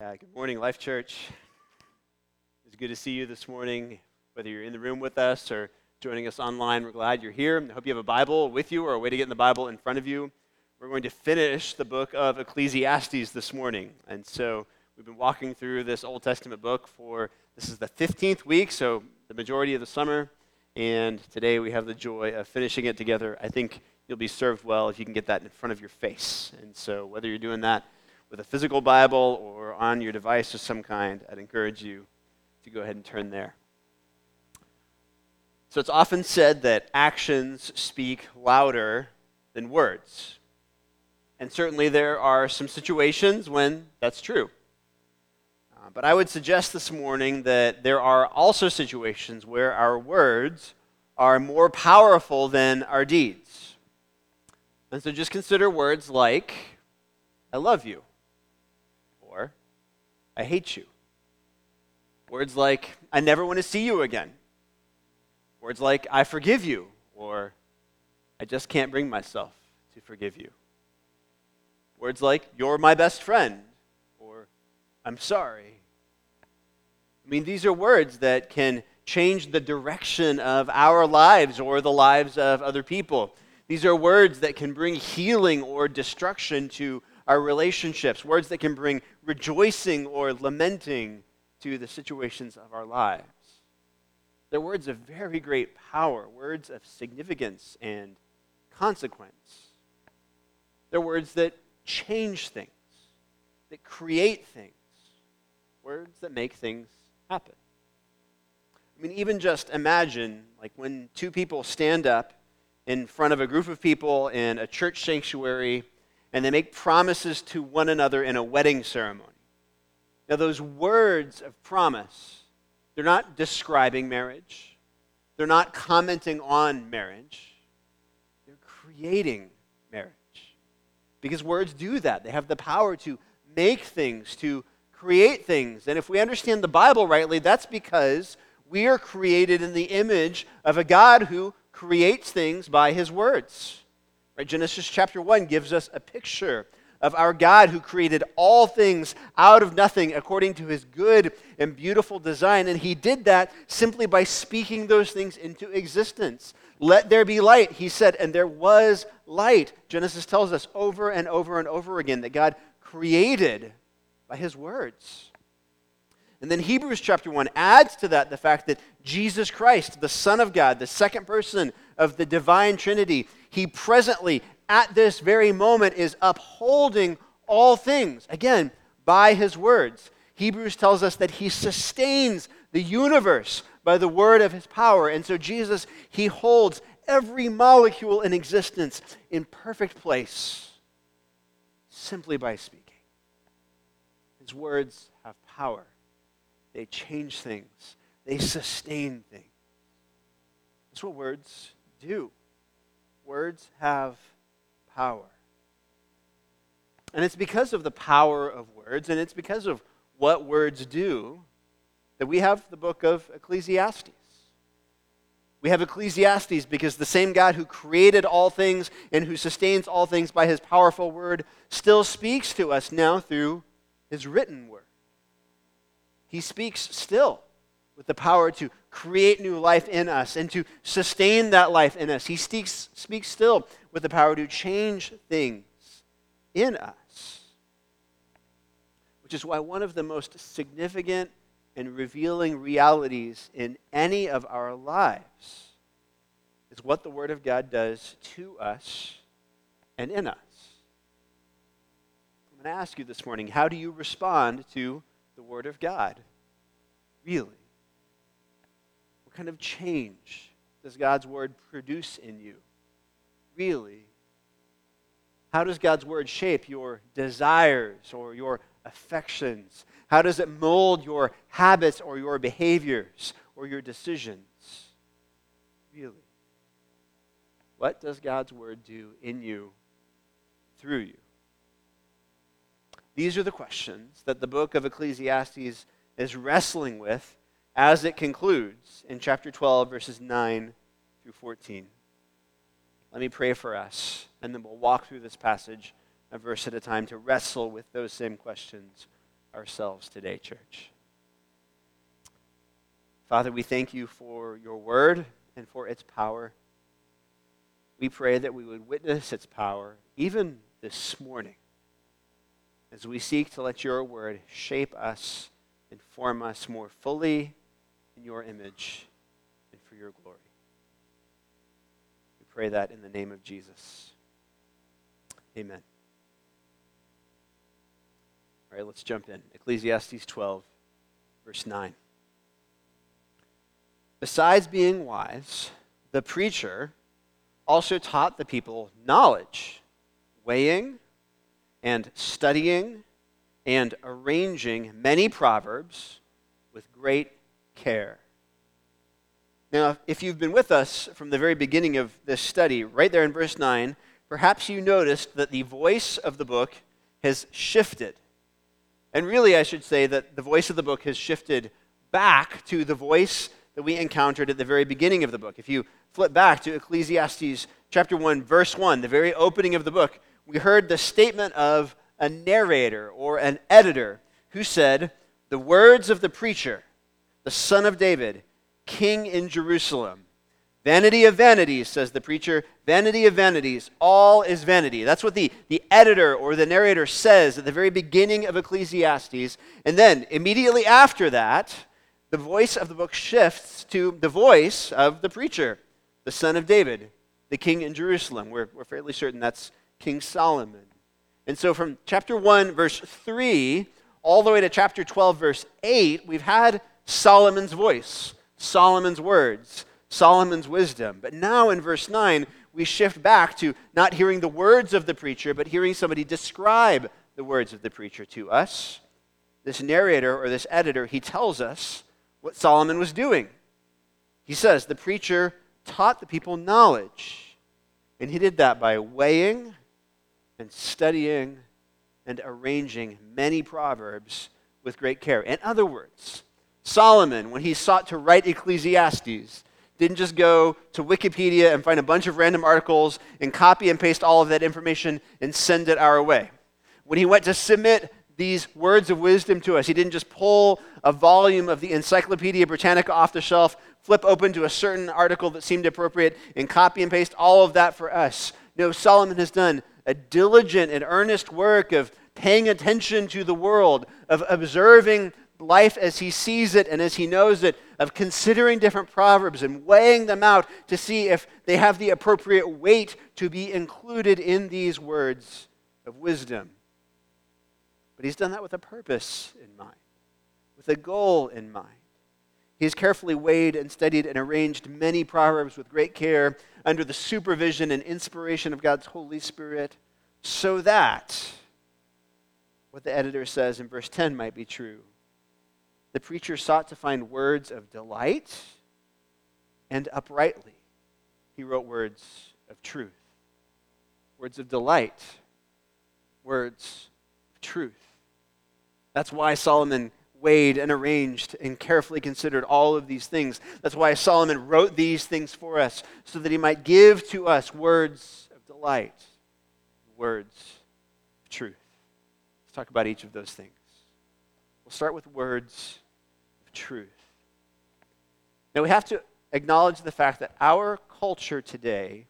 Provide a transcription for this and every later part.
Uh, good morning, Life Church. It's good to see you this morning, whether you're in the room with us or joining us online. We're glad you're here. I hope you have a Bible with you or a way to get in the Bible in front of you. We're going to finish the book of Ecclesiastes this morning. And so we've been walking through this Old Testament book for this is the 15th week, so the majority of the summer. And today we have the joy of finishing it together. I think you'll be served well if you can get that in front of your face. And so whether you're doing that, with a physical Bible or on your device of some kind, I'd encourage you to go ahead and turn there. So it's often said that actions speak louder than words. And certainly there are some situations when that's true. Uh, but I would suggest this morning that there are also situations where our words are more powerful than our deeds. And so just consider words like, I love you I hate you. Words like, I never want to see you again. Words like, I forgive you, or I just can't bring myself to forgive you. Words like, you're my best friend, or I'm sorry. I mean, these are words that can change the direction of our lives or the lives of other people. These are words that can bring healing or destruction to our relationships, words that can bring rejoicing or lamenting to the situations of our lives. They're words of very great power, words of significance and consequence. They're words that change things, that create things, words that make things happen. I mean, even just imagine, like, when two people stand up in front of a group of people in a church sanctuary and they make promises to one another in a wedding ceremony. Now, those words of promise, they're not describing marriage, they're not commenting on marriage, they're creating marriage. Because words do that, they have the power to make things, to create things. And if we understand the Bible rightly, that's because we are created in the image of a God who creates things by his words. Right? Genesis chapter 1 gives us a picture of our God who created all things out of nothing according to his good and beautiful design. And he did that simply by speaking those things into existence. Let there be light, he said, and there was light. Genesis tells us over and over and over again that God created by his words. And then Hebrews chapter 1 adds to that the fact that Jesus Christ, the Son of God, the second person of the divine Trinity, he presently, at this very moment, is upholding all things, again, by his words. Hebrews tells us that he sustains the universe by the word of his power. And so Jesus, he holds every molecule in existence in perfect place simply by speaking. His words have power, they change things, they sustain things. That's what words do. Words have power. And it's because of the power of words, and it's because of what words do, that we have the book of Ecclesiastes. We have Ecclesiastes because the same God who created all things and who sustains all things by his powerful word still speaks to us now through his written word. He speaks still with the power to create new life in us and to sustain that life in us. He speaks, speaks still with the power to change things in us. Which is why one of the most significant and revealing realities in any of our lives is what the Word of God does to us and in us. I'm going to ask you this morning how do you respond to the Word of God? Really? What kind of change does God's word produce in you? Really? How does God's word shape your desires or your affections? How does it mold your habits or your behaviors or your decisions? Really? What does God's word do in you, through you? These are the questions that the book of Ecclesiastes is wrestling with as it concludes in chapter 12, verses 9 through 14. Let me pray for us, and then we'll walk through this passage a verse at a time to wrestle with those same questions ourselves today, church. Father, we thank you for your word and for its power. We pray that we would witness its power even this morning as we seek to let your word shape us and form us more fully in your image and for your glory. We pray that in the name of Jesus. Amen. All right, let's jump in. Ecclesiastes 12, verse 9. Besides being wise, the preacher also taught the people knowledge, weighing and studying and arranging many proverbs with great care. Now, if you've been with us from the very beginning of this study, right there in verse 9, perhaps you noticed that the voice of the book has shifted. And really, I should say that the voice of the book has shifted back to the voice that we encountered at the very beginning of the book. If you flip back to Ecclesiastes chapter 1, verse 1, the very opening of the book, we heard the statement of a narrator or an editor who said, The words of the preacher, the son of David, king in Jerusalem. Vanity of vanities, says the preacher. Vanity of vanities. All is vanity. That's what the, the editor or the narrator says at the very beginning of Ecclesiastes. And then, immediately after that, the voice of the book shifts to the voice of the preacher, the son of David, the king in Jerusalem. We're, we're fairly certain that's King Solomon. And so from chapter 1, verse 3, all the way to chapter 12, verse 8, we've had Solomon's voice, Solomon's words, Solomon's wisdom. But now in verse 9, we shift back to not hearing the words of the preacher, but hearing somebody describe the words of the preacher to us. This narrator or this editor, he tells us what Solomon was doing. He says, The preacher taught the people knowledge. And he did that by weighing and studying and arranging many proverbs with great care. In other words, Solomon, when he sought to write Ecclesiastes, didn't just go to Wikipedia and find a bunch of random articles and copy and paste all of that information and send it our way. When he went to submit these words of wisdom to us, he didn't just pull a volume of the Encyclopedia Britannica off the shelf, flip open to a certain article that seemed appropriate, and copy and paste all of that for us. No, Solomon has done a diligent and earnest work of paying attention to the world, of observing life as he sees it and as he knows it, of considering different proverbs and weighing them out to see if they have the appropriate weight to be included in these words of wisdom. But he's done that with a purpose in mind, with a goal in mind. He has carefully weighed and studied and arranged many proverbs with great care under the supervision and inspiration of God's Holy Spirit, so that what the editor says in verse 10 might be true. The preacher sought to find words of delight, and uprightly he wrote words of truth. Words of delight, words of truth. That's why Solomon weighed and arranged and carefully considered all of these things. That's why Solomon wrote these things for us, so that he might give to us words of delight, words of truth. Let's talk about each of those things. We'll start with words of truth. Now, we have to acknowledge the fact that our culture today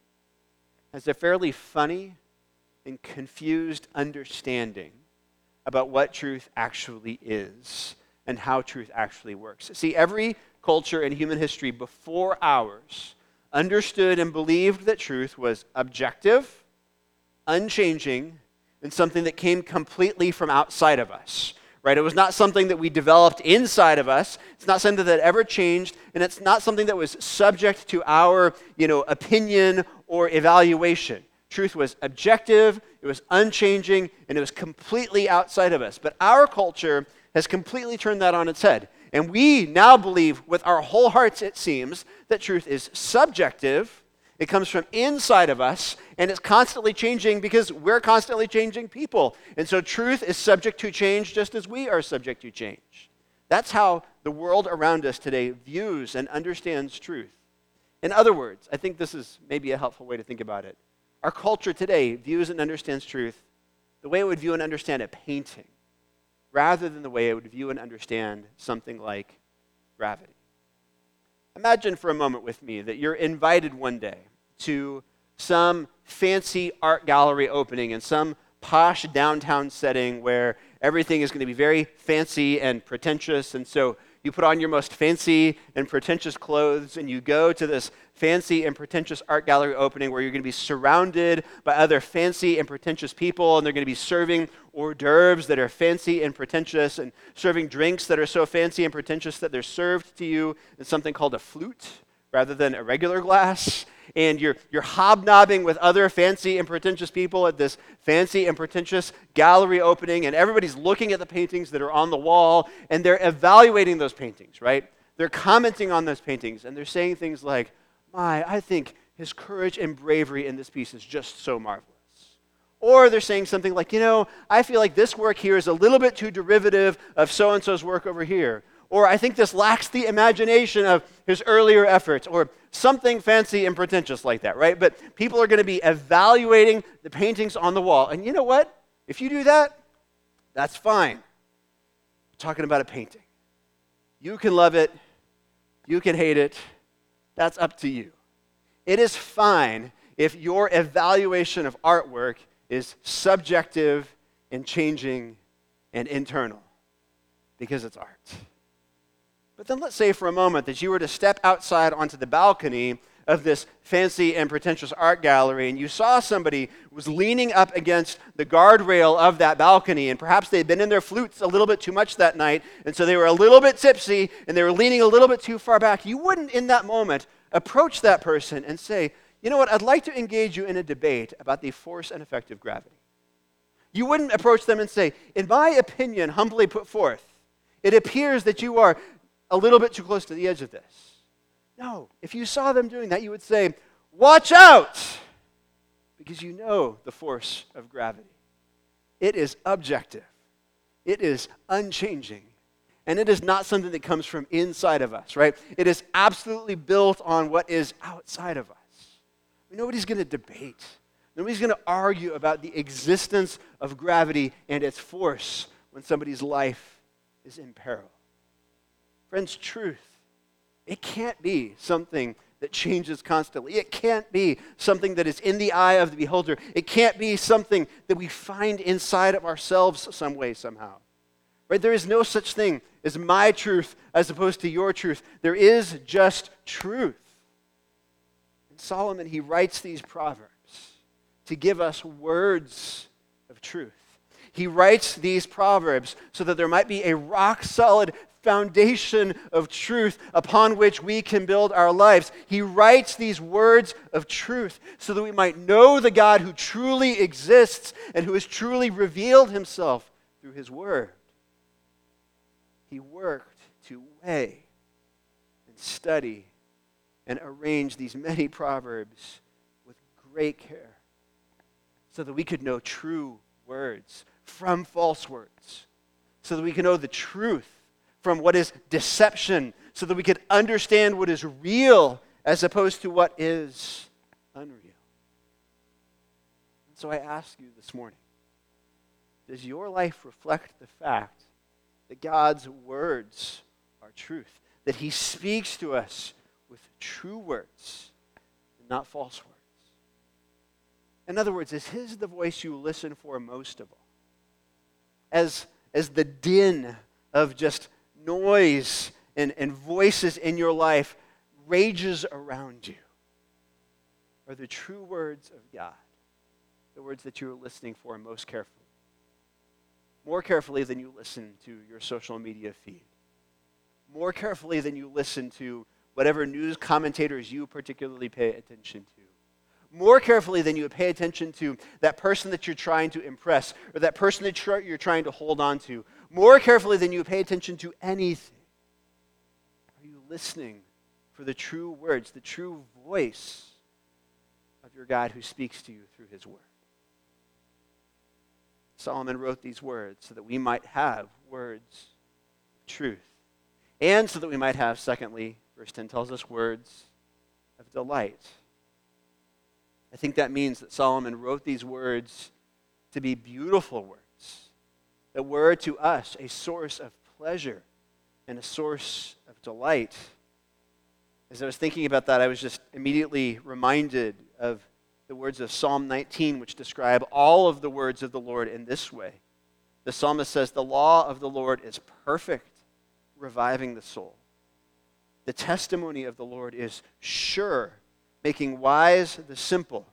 has a fairly funny and confused understanding about what truth actually is and how truth actually works. See, every culture in human history before ours understood and believed that truth was objective, unchanging, and something that came completely from outside of us. Right? It was not something that we developed inside of us. It's not something that ever changed, and it's not something that was subject to our, you know, opinion or evaluation. Truth was objective, it was unchanging, and it was completely outside of us. But our culture has completely turned that on its head. And we now believe with our whole hearts, it seems, that truth is subjective. It comes from inside of us, and it's constantly changing because we're constantly changing people. And so truth is subject to change just as we are subject to change. That's how the world around us today views and understands truth. In other words, I think this is maybe a helpful way to think about it. Our culture today views and understands truth the way it would view and understand a painting. Rather than the way it would view and understand something like gravity. Imagine for a moment with me that you're invited one day to some fancy art gallery opening in some posh downtown setting where everything is going to be very fancy and pretentious. And so you put on your most fancy and pretentious clothes and you go to this fancy and pretentious art gallery opening where you're going to be surrounded by other fancy and pretentious people and they're going to be serving hors d'oeuvres that are fancy and pretentious and serving drinks that are so fancy and pretentious that they're served to you in something called a flute rather than a regular glass and you're, you're hobnobbing with other fancy and pretentious people at this fancy and pretentious gallery opening, and everybody's looking at the paintings that are on the wall, and they're evaluating those paintings, right? They're commenting on those paintings, and they're saying things like, My, I think his courage and bravery in this piece is just so marvelous. Or they're saying something like, you know, I feel like this work here is a little bit too derivative of so and so's work over here. Or I think this lacks the imagination of his earlier efforts, or something fancy and pretentious like that, right? But people are going to be evaluating the paintings on the wall. And you know what? If you do that, that's fine. I'm talking about a painting. You can love it, you can hate it. That's up to you. It is fine if your evaluation of artwork is subjective and changing and internal because it's art. But then let's say for a moment that you were to step outside onto the balcony of this fancy and pretentious art gallery and you saw somebody was leaning up against the guardrail of that balcony and perhaps they'd been in their flutes a little bit too much that night and so they were a little bit tipsy and they were leaning a little bit too far back you wouldn't in that moment approach that person and say you know what i'd like to engage you in a debate about the force and effect of gravity you wouldn't approach them and say in my opinion humbly put forth it appears that you are a little bit too close to the edge of this. No, if you saw them doing that, you would say, Watch out! Because you know the force of gravity. It is objective, it is unchanging, and it is not something that comes from inside of us, right? It is absolutely built on what is outside of us. Nobody's going to debate. Nobody's going to argue about the existence of gravity and its force when somebody's life is in peril. Friends, truth, it can't be something that changes constantly. It can't be something that is in the eye of the beholder. It can't be something that we find inside of ourselves some way, somehow. Right? There is no such thing as my truth as opposed to your truth. There is just truth. Solomon, he writes these proverbs to give us words of truth. He writes these proverbs so that there might be a rock solid foundation of truth upon which we can build our lives. He writes these words of truth so that we might know the God who truly exists and who has truly revealed himself through his word. He worked to weigh and study and arrange these many proverbs with great care so that we could know true words from false words, so that we can know the truth from what is deception so that we could understand what is real as opposed to what is unreal. And so I ask you this morning does your life reflect the fact that God's words are truth? That He speaks to us with true words and not false words? In other words, is His the voice you listen for most of all? As, as the din of just noise and, and voices in your life rages around you are the true words of God, the words that you are listening for most carefully. More carefully than you listen to your social media feed. More carefully than you listen to whatever news commentators you particularly pay attention to more carefully than you pay attention to that person that you're trying to impress or that person that you're trying to hold on to, more carefully than you pay attention to anything, are you listening for the true words, the true voice of your God who speaks to you through his word? Solomon wrote these words so that we might have words of truth. And so that we might have, secondly, verse 10 tells us words of delight. I think that means that Solomon wrote these words to be beautiful words that were to us a source of pleasure and a source of delight. As I was thinking about that, I was just immediately reminded of the words of Psalm 19, which describe all of the words of the Lord in this way. The psalmist says, The law of the Lord is perfect, reviving the soul. The testimony of the Lord is sure, making wise the simple.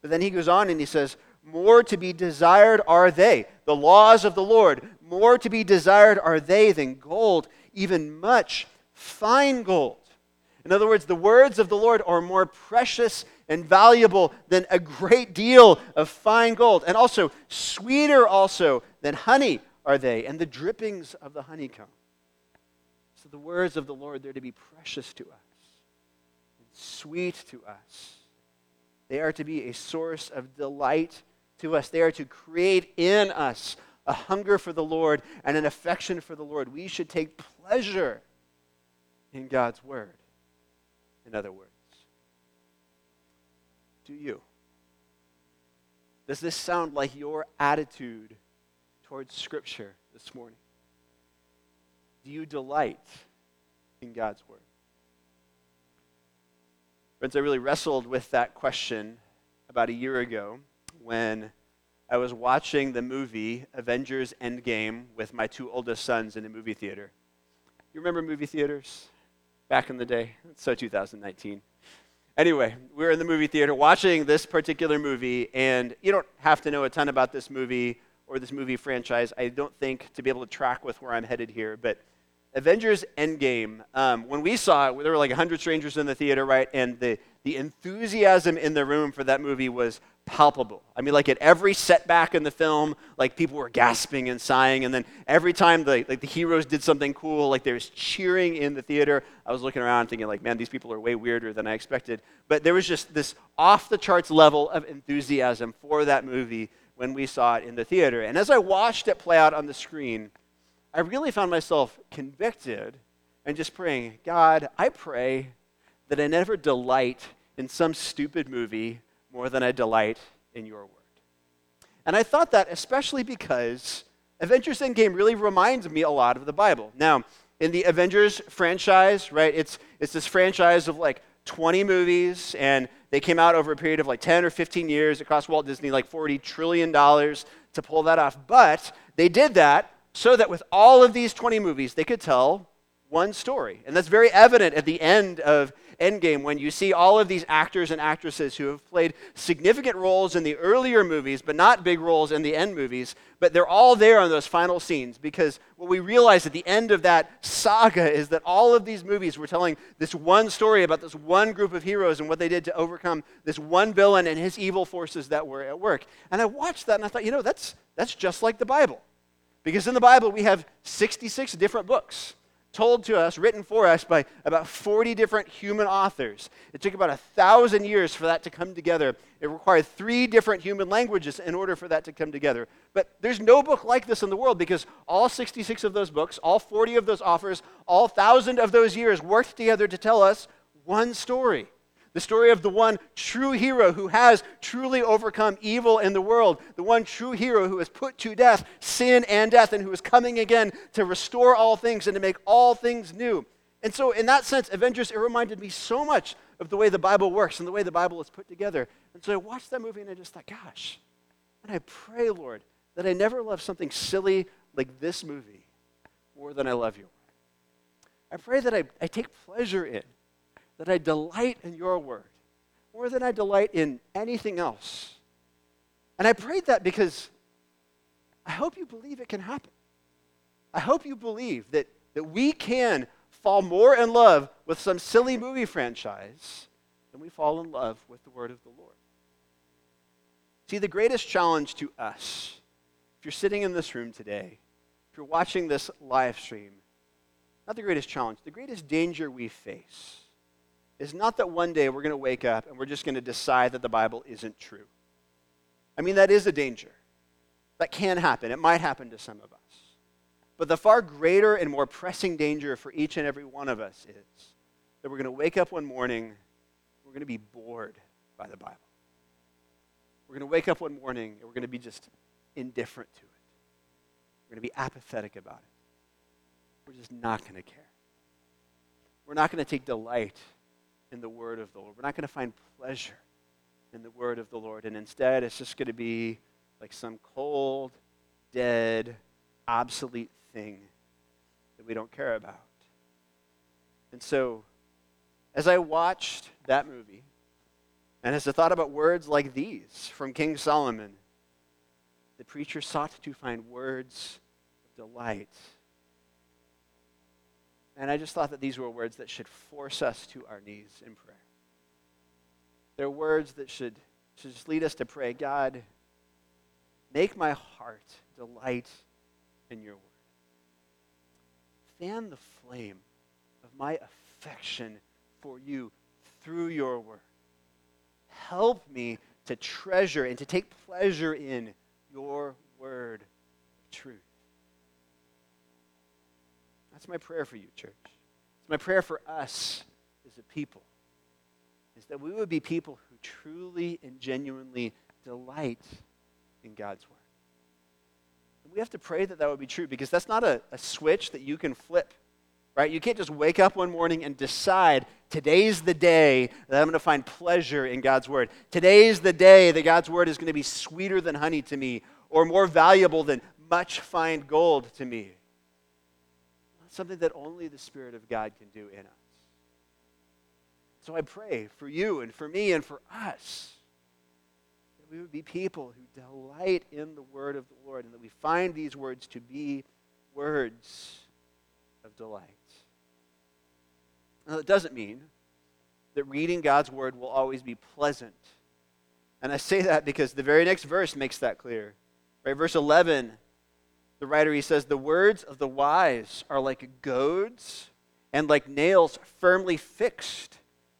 But then he goes on and he says, More to be desired are they, the laws of the Lord, more to be desired are they than gold, even much fine gold. In other words, the words of the Lord are more precious and valuable than a great deal of fine gold. And also, sweeter also than honey are they, and the drippings of the honeycomb. So the words of the Lord, they're to be precious to us and sweet to us. They are to be a source of delight to us. They are to create in us a hunger for the Lord and an affection for the Lord. We should take pleasure in God's word, in other words. Do you? Does this sound like your attitude towards Scripture this morning? Do you delight in God's Word? Friends, I really wrestled with that question about a year ago when I was watching the movie Avengers Endgame with my two oldest sons in a movie theater. You remember movie theaters back in the day? It's so 2019. Anyway, we were in the movie theater watching this particular movie, and you don't have to know a ton about this movie or this movie franchise, I don't think, to be able to track with where I'm headed here. But Avengers Endgame, um, when we saw it, there were like 100 strangers in the theater, right? And the, the enthusiasm in the room for that movie was palpable. I mean, like at every setback in the film, like people were gasping and sighing, and then every time the like the heroes did something cool, like there was cheering in the theater. I was looking around thinking, like, man, these people are way weirder than I expected. But there was just this off the charts level of enthusiasm for that movie when we saw it in the theater. And as I watched it play out on the screen, I really found myself convicted and just praying, God, I pray that I never delight in some stupid movie more than I delight in your word. And I thought that especially because Avengers Endgame really reminds me a lot of the Bible. Now, in the Avengers franchise, right, it's, it's this franchise of like 20 movies, and they came out over a period of like 10 or 15 years. Cost Walt Disney like $40 trillion to pull that off. But they did that so that with all of these 20 movies, they could tell one story. And that's very evident at the end of Endgame when you see all of these actors and actresses who have played significant roles in the earlier movies, but not big roles in the end movies. But they're all there on those final scenes because what we realize at the end of that saga is that all of these movies were telling this one story about this one group of heroes and what they did to overcome this one villain and his evil forces that were at work. And I watched that and I thought, you know, that's, that's just like the Bible. Because in the Bible, we have 66 different books told to us, written for us by about 40 different human authors. It took about a thousand years for that to come together. It required three different human languages in order for that to come together. But there's no book like this in the world because all 66 of those books, all 40 of those authors, all 1,000 of those years worked together to tell us one story. The story of the one true hero who has truly overcome evil in the world, the one true hero who has put to death sin and death, and who is coming again to restore all things and to make all things new. And so, in that sense, Avengers, it reminded me so much of the way the Bible works and the way the Bible is put together. And so I watched that movie and I just thought, gosh, and I pray, Lord, that I never love something silly like this movie more than I love you. I pray that I, I take pleasure in that I delight in your word more than I delight in anything else. And I prayed that because I hope you believe it can happen. I hope you believe that, that we can fall more in love with some silly movie franchise than we fall in love with the word of the Lord. See, the greatest challenge to us, if you're sitting in this room today, if you're watching this live stream, not the greatest challenge, the greatest danger we face is not that one day we're going to wake up and we're just going to decide that the Bible isn't true. I mean, that is a danger. That can happen. It might happen to some of us. But the far greater and more pressing danger for each and every one of us is that we're going to wake up one morning, we're going to be bored by the Bible. We're going to wake up one morning and we're going to be just indifferent to it. We're going to be apathetic about it. We're just not going to care. We're not going to take delight in the word of the Lord. We're not going to find pleasure in the word of the Lord. And instead, it's just going to be like some cold, dead, obsolete thing that we don't care about. And so, as I watched that movie, and as I thought about words like these from King Solomon, the preacher sought to find words of delight. And I just thought that these were words that should force us to our knees in prayer. They're words that should, should just lead us to pray God, make my heart delight in your word. Fan the flame of my affection for you through your word. Help me to treasure and to take pleasure in your word truth. That's my prayer for you, church. It's my prayer for us as a people, is that we would be people who truly and genuinely delight in God's word. And we have to pray that that would be true because that's not a, a switch that you can flip right? You can't just wake up one morning and decide today's the day that I'm going to find pleasure in God's word. Today's the day that God's word is going to be sweeter than honey to me or more valuable than much fine gold to me. Something that only the Spirit of God can do in us. So I pray for you and for me and for us that we would be people who delight in the word of the Lord and that we find these words to be words of delight. Now, that doesn't mean that reading God's word will always be pleasant. And I say that because the very next verse makes that clear. Right? Verse 11, the writer he says, The words of the wise are like goads, and like nails firmly fixed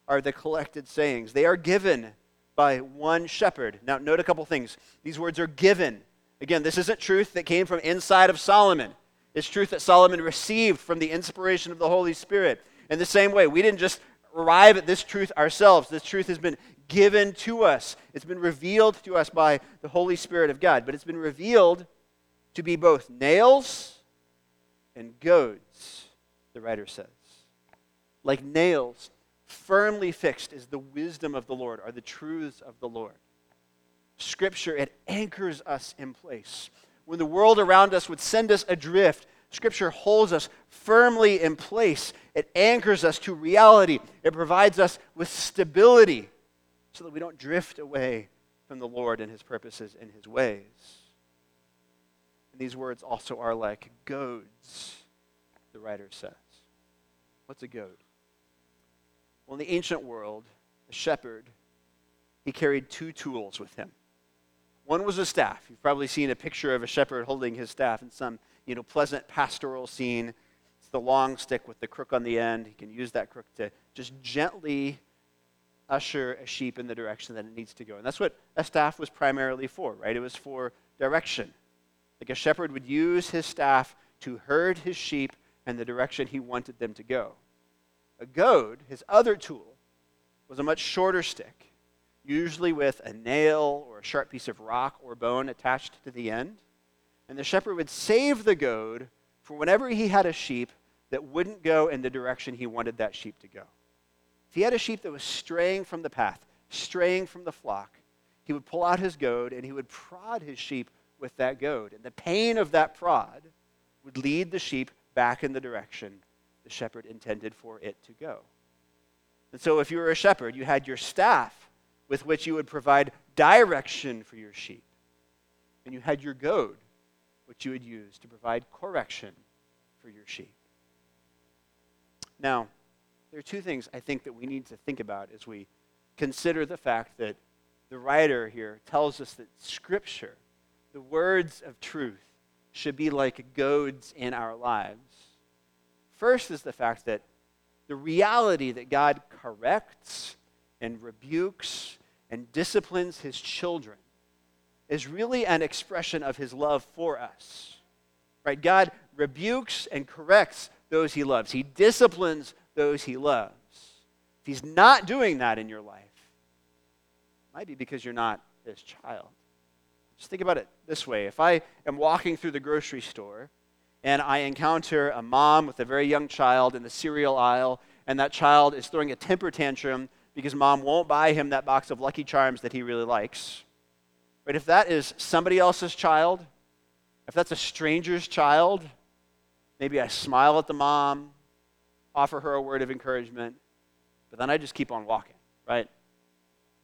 are the collected sayings. They are given by one shepherd. Now, note a couple things. These words are given. Again, this isn't truth that came from inside of Solomon. It's truth that Solomon received from the inspiration of the Holy Spirit. In the same way, we didn't just arrive at this truth ourselves. This truth has been given to us, it's been revealed to us by the Holy Spirit of God. But it's been revealed to be both nails and goads, the writer says. Like nails, firmly fixed is the wisdom of the Lord, are the truths of the Lord. Scripture, it anchors us in place. When the world around us would send us adrift, Scripture holds us firmly in place. It anchors us to reality. It provides us with stability so that we don't drift away from the Lord and His purposes and His ways. And these words also are like goads, the writer says. What's a goad? Well, in the ancient world, a shepherd, he carried two tools with him. One was a staff. You've probably seen a picture of a shepherd holding his staff in some you know, pleasant pastoral scene. It's the long stick with the crook on the end. He can use that crook to just gently usher a sheep in the direction that it needs to go. And that's what a staff was primarily for, right? It was for direction. Like a shepherd would use his staff to herd his sheep in the direction he wanted them to go. A goad, his other tool, was a much shorter stick, usually with a nail or a sharp piece of rock or bone attached to the end. And the shepherd would save the goad for whenever he had a sheep that wouldn't go in the direction he wanted that sheep to go. If he had a sheep that was straying from the path, straying from the flock, he would pull out his goad and he would prod his sheep with that goad. And the pain of that prod would lead the sheep back in the direction the shepherd intended for it to go. And so, if you were a shepherd, you had your staff with which you would provide direction for your sheep, and you had your goad which you would use to provide correction for your sheep. Now, there are two things I think that we need to think about as we consider the fact that the writer here tells us that Scripture, the words of truth, should be like goads in our lives. First is the fact that the reality that God corrects and rebukes and disciplines his children is really an expression of his love for us. Right? God rebukes and corrects those he loves. He disciplines those he loves. If he's not doing that in your life, it might be because you're not his child. Just think about it this way. If I am walking through the grocery store and I encounter a mom with a very young child in the cereal aisle, and that child is throwing a temper tantrum because mom won't buy him that box of Lucky Charms that he really likes. Right? If that is somebody else's child, if that's a stranger's child, maybe I smile at the mom, offer her a word of encouragement, but then I just keep on walking, right?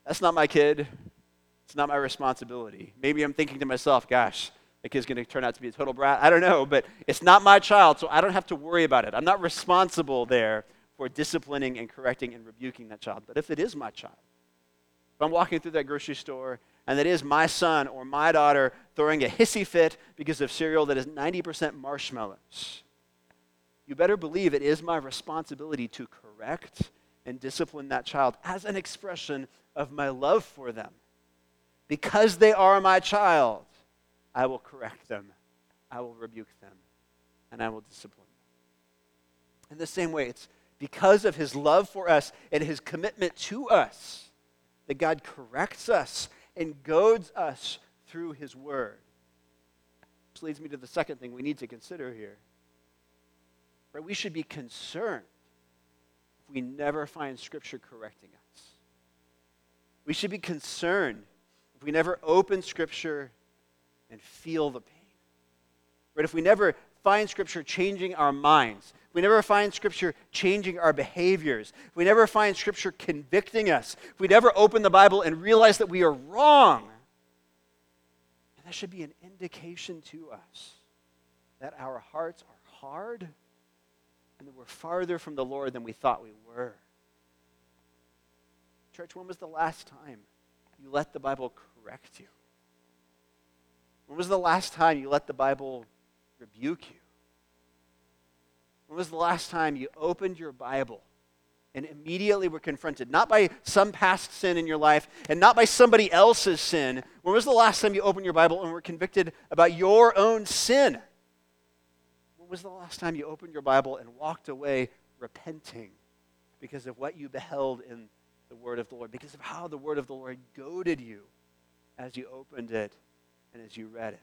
That's not my kid. It's not my responsibility. Maybe I'm thinking to myself, gosh, the kid's going to turn out to be a total brat. I don't know, but it's not my child, so I don't have to worry about it. I'm not responsible there for disciplining and correcting and rebuking that child. But if it is my child, if I'm walking through that grocery store and it is my son or my daughter throwing a hissy fit because of cereal that is 90% marshmallows, you better believe it is my responsibility to correct and discipline that child as an expression of my love for them. Because they are my child, I will correct them, I will rebuke them, and I will discipline them. In the same way, it's because of his love for us and his commitment to us that God corrects us and goads us through his word. Which leads me to the second thing we need to consider here. Right? We should be concerned if we never find Scripture correcting us. We should be concerned if we never open Scripture and feel the pain. Right? If we never find Scripture changing our minds, we never find Scripture changing our behaviors, we never find Scripture convicting us, if we never open the Bible and realize that we are wrong, and that should be an indication to us that our hearts are hard and that we're farther from the Lord than we thought we were. Church, when was the last time you let the Bible correct you? When was the last time you let the Bible rebuke you? When was the last time you opened your Bible and immediately were confronted, not by some past sin in your life and not by somebody else's sin? When was the last time you opened your Bible and were convicted about your own sin? When was the last time you opened your Bible and walked away repenting because of what you beheld in the Word of the Lord, because of how the Word of the Lord goaded you as you opened it and as you read it?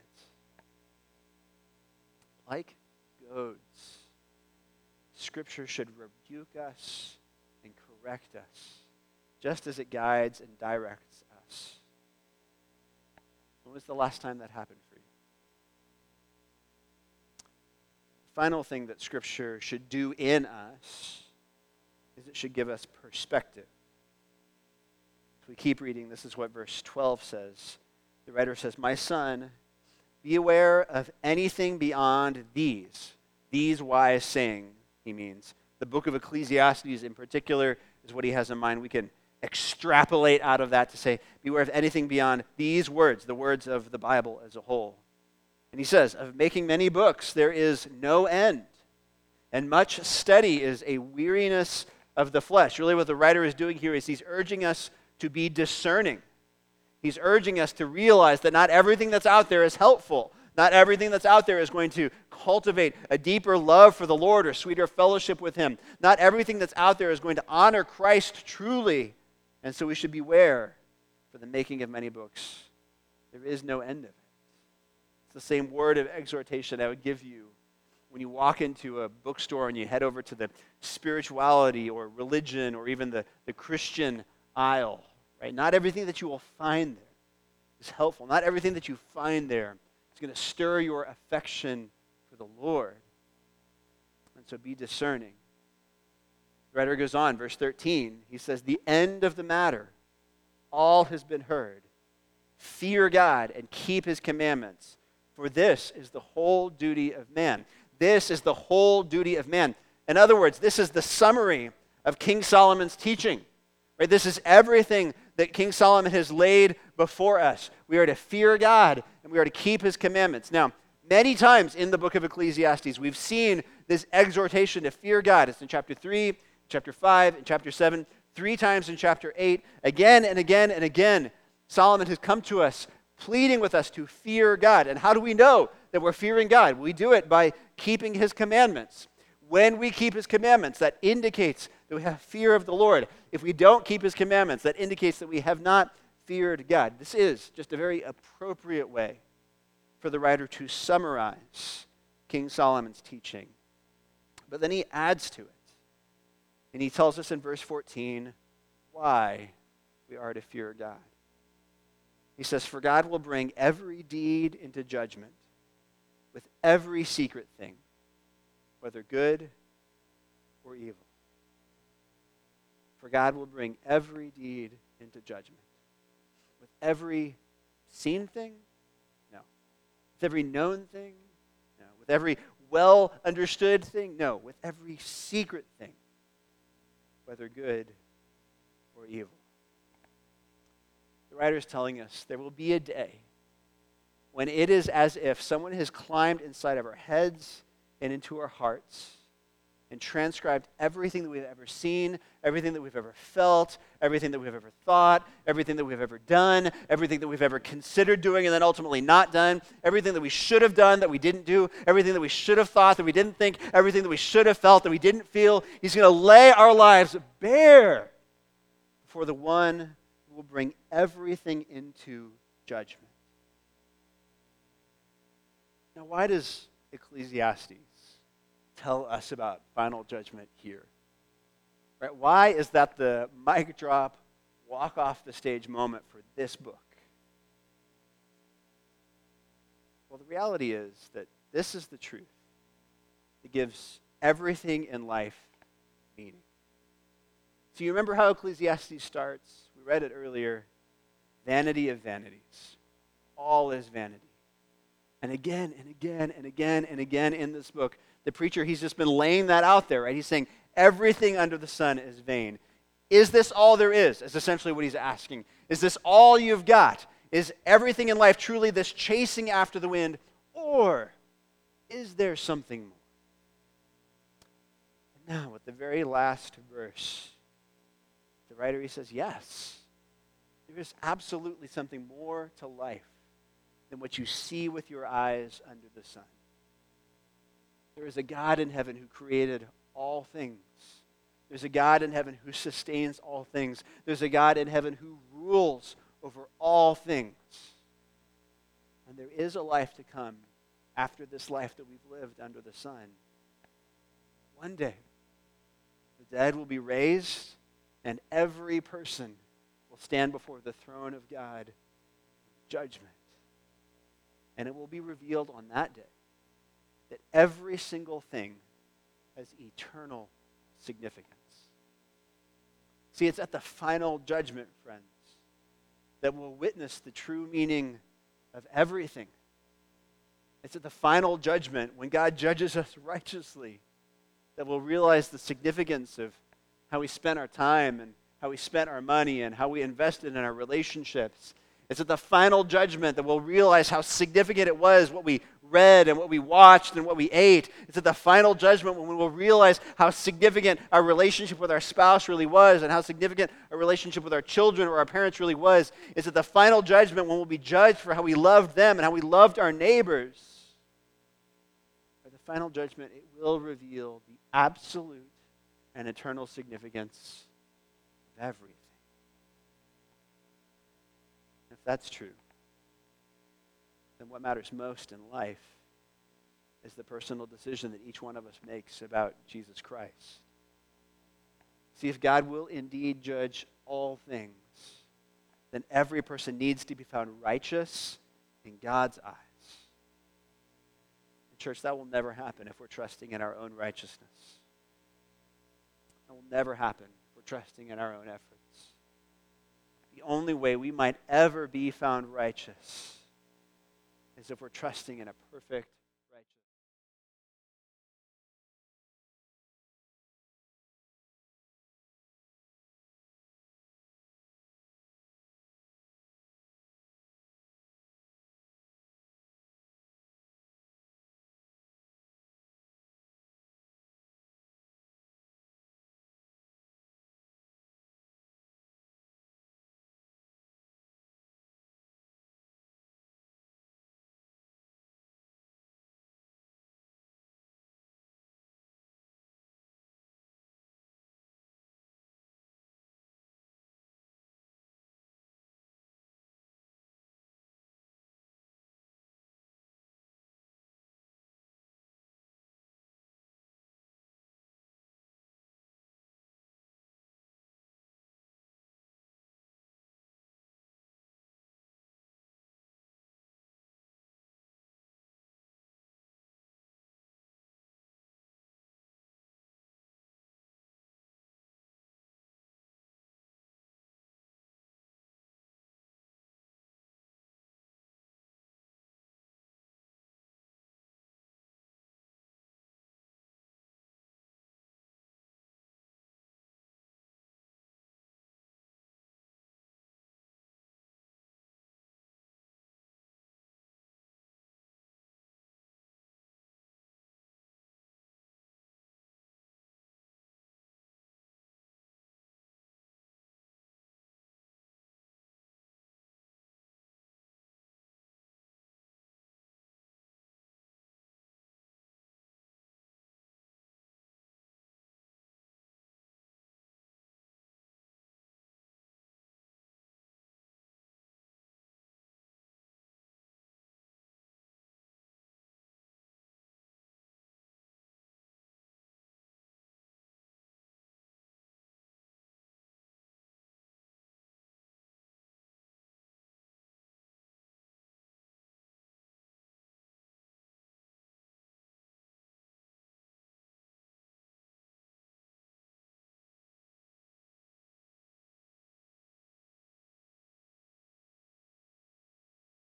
Like goads Scripture should rebuke us and correct us, just as it guides and directs us. When was the last time that happened for you? The final thing that Scripture should do in us is it should give us perspective. We keep reading, this is what verse 12 says. The writer says, My son, be aware of anything beyond these, these wise sayings he means. The book of Ecclesiastes, in particular, is what he has in mind. We can extrapolate out of that to say, beware of anything beyond these words, the words of the Bible as a whole. And he says, Of making many books, there is no end. And much study is a weariness of the flesh. Really, what the writer is doing here is he's urging us to be discerning. He's urging us to realize that not everything that's out there is helpful. Not everything that's out there is going to cultivate a deeper love for the Lord or sweeter fellowship with Him. Not everything that's out there is going to honor Christ truly. And so we should beware for the making of many books. There is no end of it. It's the same word of exhortation I would give you when you walk into a bookstore and you head over to the spirituality or religion or even the, the Christian aisle. Right? Not everything that you will find there is helpful. Not everything that you find there is going to stir your affection for the Lord. And so be discerning. The writer goes on, verse 13. He says, The end of the matter, all has been heard. Fear God and keep his commandments, for this is the whole duty of man. This is the whole duty of man. In other words, this is the summary of King Solomon's teaching. Right? This is everything that King Solomon has laid before us. We are to fear God and we are to keep his commandments. Now, many times in the book of Ecclesiastes, we've seen this exhortation to fear God. It's in chapter 3, chapter 5, and chapter 7, three times in chapter 8. Again and again and again, Solomon has come to us pleading with us to fear God. And how do we know that we're fearing God? We do it by keeping his commandments. When we keep his commandments, that indicates that we have fear of the Lord. If we don't keep his commandments, that indicates that we have not feared God. This is just a very appropriate way for the writer to summarize King Solomon's teaching. But then he adds to it. And he tells us in verse 14 why we are to fear God. He says, For God will bring every deed into judgment with every secret thing, whether good or evil. For God will bring every deed into judgment. With every seen thing? No. With every known thing? No. With every well understood thing? No. With every secret thing, whether good or evil. The writer is telling us there will be a day when it is as if someone has climbed inside of our heads and into our hearts and transcribed everything that we've ever seen, everything that we've ever felt, everything that we've ever thought, everything that we've ever done, everything that we've ever considered doing and then ultimately not done, everything that we should have done that we didn't do, everything that we should have thought that we didn't think, everything that we should have felt that we didn't feel. He's going to lay our lives bare before the one who will bring everything into judgment. Now, why does Ecclesiastes tell us about final judgment here? Right? Why is that the mic drop, walk off the stage moment for this book? Well, the reality is that this is the truth. It gives everything in life meaning. So you remember how Ecclesiastes starts? We read it earlier. Vanity of vanities. All is vanity. And again and again and again and again in this book, the preacher, he's just been laying that out there, right? He's saying everything under the sun is vain. Is this all there is? Is essentially what he's asking. Is this all you've got? Is everything in life truly this chasing after the wind? Or is there something more? Now, with the very last verse, the writer he says, Yes, there is absolutely something more to life than what you see with your eyes under the sun. There is a God in heaven who created all things. There's a God in heaven who sustains all things. There's a God in heaven who rules over all things. And there is a life to come after this life that we've lived under the sun. One day, the dead will be raised, and every person will stand before the throne of God judgment. And it will be revealed on that day that every single thing has eternal significance. See, it's at the final judgment, friends, that we'll witness the true meaning of everything. It's at the final judgment, when God judges us righteously, that we'll realize the significance of how we spent our time and how we spent our money and how we invested in our relationships it's at the final judgment that we'll realize how significant it was what we read and what we watched and what we ate. It's at the final judgment when we will realize how significant our relationship with our spouse really was and how significant our relationship with our children or our parents really was. It's at the final judgment when we'll be judged for how we loved them and how we loved our neighbors. At the final judgment, it will reveal the absolute and eternal significance of everything if that's true, then what matters most in life is the personal decision that each one of us makes about Jesus Christ. See, if God will indeed judge all things, then every person needs to be found righteous in God's eyes. In church, that will never happen if we're trusting in our own righteousness. That will never happen if we're trusting in our own efforts the only way we might ever be found righteous is if we're trusting in a perfect